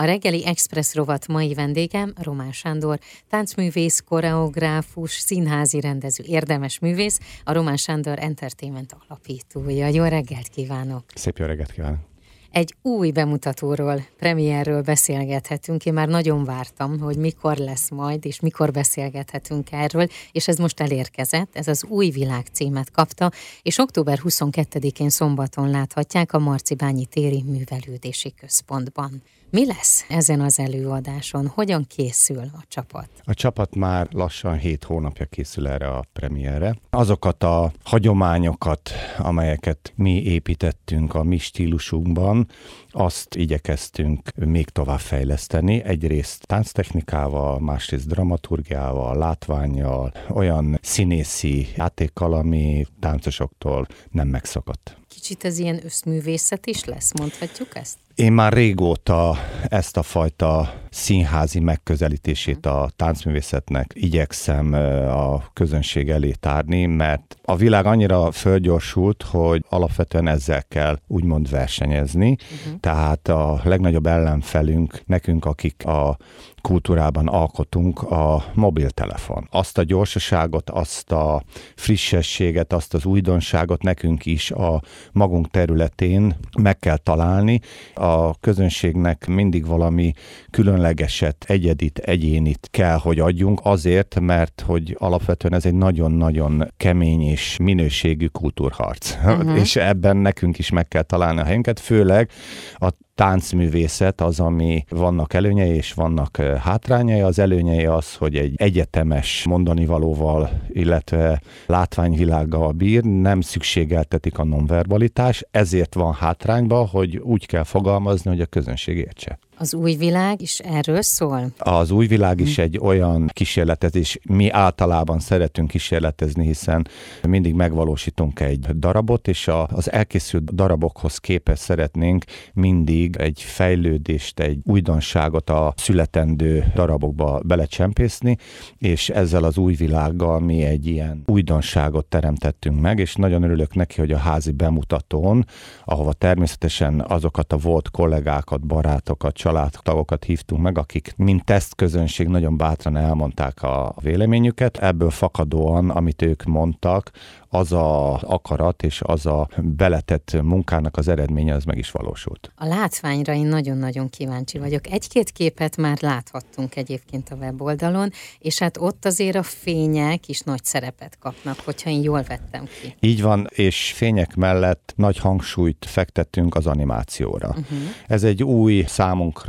A reggeli Express rovat mai vendégem Román Sándor, táncművész, koreográfus, színházi rendező, érdemes művész, a Román Sándor Entertainment alapítója. Jó reggelt kívánok! Szép jó reggelt kívánok! Egy új bemutatóról, premierről beszélgethetünk. Én már nagyon vártam, hogy mikor lesz majd, és mikor beszélgethetünk erről, és ez most elérkezett, ez az Új Világ címet kapta, és október 22-én szombaton láthatják a Marcibányi téri művelődési központban. Mi lesz ezen az előadáson? Hogyan készül a csapat? A csapat már lassan 7 hónapja készül erre a premierre. Azokat a hagyományokat, amelyeket mi építettünk a mi stílusunkban, azt igyekeztünk még tovább fejleszteni. Egyrészt tánctechnikával, másrészt dramaturgiával, látványjal, olyan színészi játékkal, ami táncosoktól nem megszokott. Kicsit ez ilyen összművészet is lesz, mondhatjuk ezt? Én már régóta ezt a fajta színházi megközelítését a táncművészetnek igyekszem a közönség elé tárni, mert a világ annyira fölgyorsult, hogy alapvetően ezzel kell úgymond versenyezni. Uh-huh. Tehát a legnagyobb ellenfelünk nekünk, akik a kultúrában alkotunk a mobiltelefon. Azt a gyorsaságot, azt a frissességet, azt az újdonságot nekünk is a magunk területén meg kell találni. A közönségnek mindig valami különlegeset, egyedit, egyénit kell, hogy adjunk azért, mert hogy alapvetően ez egy nagyon-nagyon kemény és minőségű kultúrharc. Uh-huh. és ebben nekünk is meg kell találni a helyünket, főleg a táncművészet az, ami vannak előnyei és vannak hátrányai. Az előnyei az, hogy egy egyetemes mondani valóval, illetve látványvilággal bír, nem szükségeltetik a nonverbalitás, ezért van hátrányba, hogy úgy kell fogalmazni, hogy a közönség értse. Az új világ is erről szól? Az új világ is egy olyan kísérletezés, mi általában szeretünk kísérletezni, hiszen mindig megvalósítunk egy darabot, és az elkészült darabokhoz képest szeretnénk mindig egy fejlődést, egy újdonságot a születendő darabokba belecsempészni, és ezzel az új világgal mi egy ilyen újdonságot teremtettünk meg, és nagyon örülök neki, hogy a házi bemutatón, ahova természetesen azokat a volt kollégákat, barátokat, családtagokat hívtunk meg, akik mint tesztközönség nagyon bátran elmondták a véleményüket. Ebből fakadóan, amit ők mondtak, az a akarat és az a beletett munkának az eredménye az meg is valósult. A látványra én nagyon-nagyon kíváncsi vagyok. Egy-két képet már láthattunk egyébként a weboldalon, és hát ott azért a fények is nagy szerepet kapnak, hogyha én jól vettem ki. Így van, és fények mellett nagy hangsúlyt fektettünk az animációra. Uh-huh. Ez egy új számunkra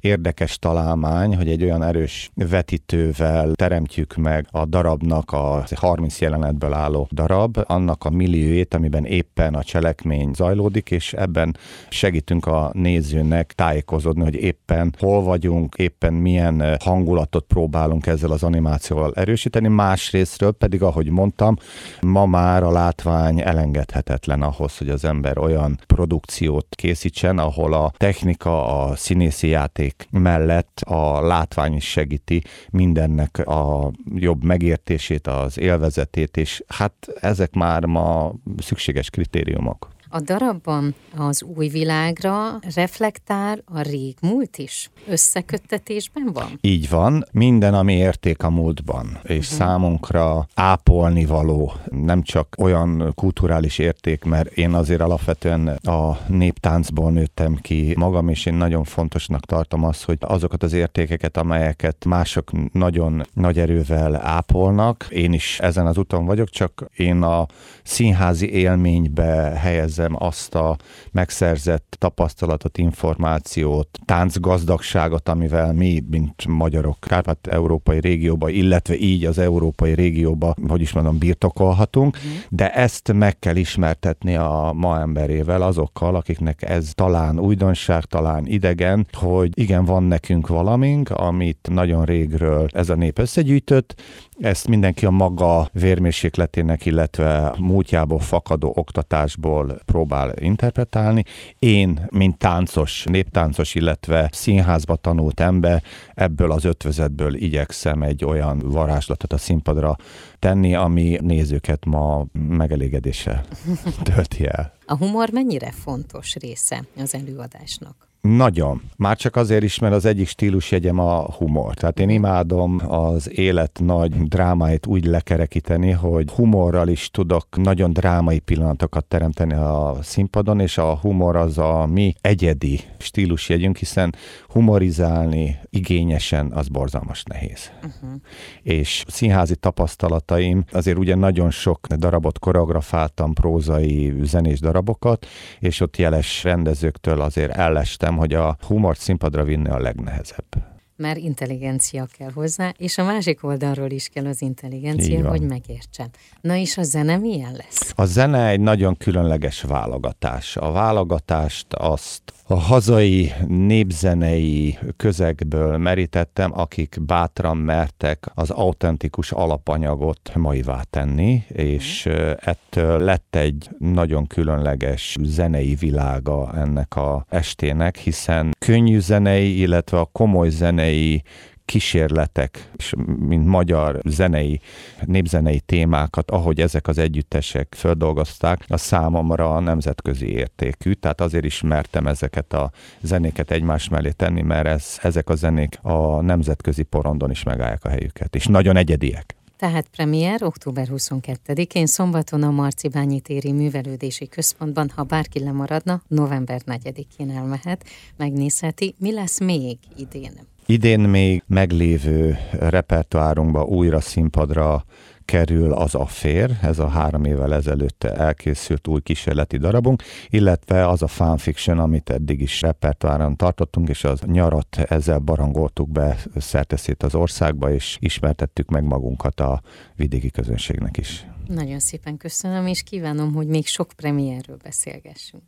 érdekes találmány, hogy egy olyan erős vetítővel teremtjük meg a darabnak a 30 jelenetből álló darab, annak a milliójét, amiben éppen a cselekmény zajlódik, és ebben segítünk a nézőnek tájékozódni, hogy éppen hol vagyunk, éppen milyen hangulatot próbálunk ezzel az animációval erősíteni. Másrésztről pedig, ahogy mondtam, ma már a látvány elengedhetetlen ahhoz, hogy az ember olyan produkciót készítsen, ahol a technika, a színészi játék mellett a látvány is segíti mindennek a jobb megértését, az élvezetét, és hát ezek már ma szükséges kritériumok. A darabban az új világra reflektál a rég múlt is? Összeköttetésben van? Így van. Minden, ami érték a múltban, és uh-huh. számunkra ápolni való, nem csak olyan kulturális érték, mert én azért alapvetően a néptáncból nőttem ki magam, és én nagyon fontosnak tartom azt, hogy azokat az értékeket, amelyeket mások nagyon nagy erővel ápolnak, én is ezen az úton vagyok, csak én a színházi élménybe helyezem érzem azt a megszerzett tapasztalatot, információt, táncgazdagságot, amivel mi, mint magyarok, Kárpát-európai régióba, illetve így az európai régióba, hogy is mondom, birtokolhatunk, mm. de ezt meg kell ismertetni a ma emberével, azokkal, akiknek ez talán újdonság, talán idegen, hogy igen, van nekünk valamink, amit nagyon régről ez a nép összegyűjtött, ezt mindenki a maga vérmérsékletének, illetve múltjából fakadó oktatásból próbál interpretálni. Én, mint táncos, néptáncos, illetve színházba tanult ember, ebből az ötvözetből igyekszem egy olyan varázslatot a színpadra tenni, ami nézőket ma megelégedéssel tölti el. A humor mennyire fontos része az előadásnak? Nagyon. Már csak azért is, mert az egyik stílusjegyem a humor. Tehát én imádom az élet nagy drámáit úgy lekerekíteni, hogy humorral is tudok nagyon drámai pillanatokat teremteni a színpadon, és a humor az a mi egyedi stílusjegyünk, hiszen humorizálni igényesen az borzalmas nehéz. Uh-huh. És színházi tapasztalataim, azért ugye nagyon sok darabot koreografáltam, prózai, zenés darabokat, és ott jeles rendezőktől azért ellestem, hogy a humort színpadra vinni a legnehezebb mert intelligencia kell hozzá, és a másik oldalról is kell az intelligencia, hogy megértsen. Na és a zene milyen lesz? A zene egy nagyon különleges válogatás. A válogatást azt a hazai népzenei közegből merítettem, akik bátran mertek az autentikus alapanyagot maivá tenni, és ettől lett egy nagyon különleges zenei világa ennek a estének, hiszen könnyű zenei, illetve a komoly zenei kísérletek, és mint magyar zenei, népzenei témákat, ahogy ezek az együttesek földolgozták, a számomra a nemzetközi értékű, tehát azért is mertem ezeket a zenéket egymás mellé tenni, mert ez, ezek a zenék a nemzetközi porondon is megállják a helyüket, és nagyon egyediek. Tehát premier október 22-én szombaton a Marcibányi téri művelődési központban, ha bárki lemaradna, november 4-én elmehet, megnézheti, mi lesz még idén. Idén még meglévő repertoárunkba újra színpadra kerül az a fér, ez a három évvel ezelőtt elkészült új kísérleti darabunk, illetve az a fanfiction, amit eddig is repertoáron tartottunk, és az nyarat ezzel barangoltuk be szerteszét az országba, és ismertettük meg magunkat a vidéki közönségnek is. Nagyon szépen köszönöm, és kívánom, hogy még sok premierről beszélgessünk.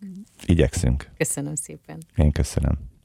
Igyekszünk. Köszönöm szépen. Én köszönöm.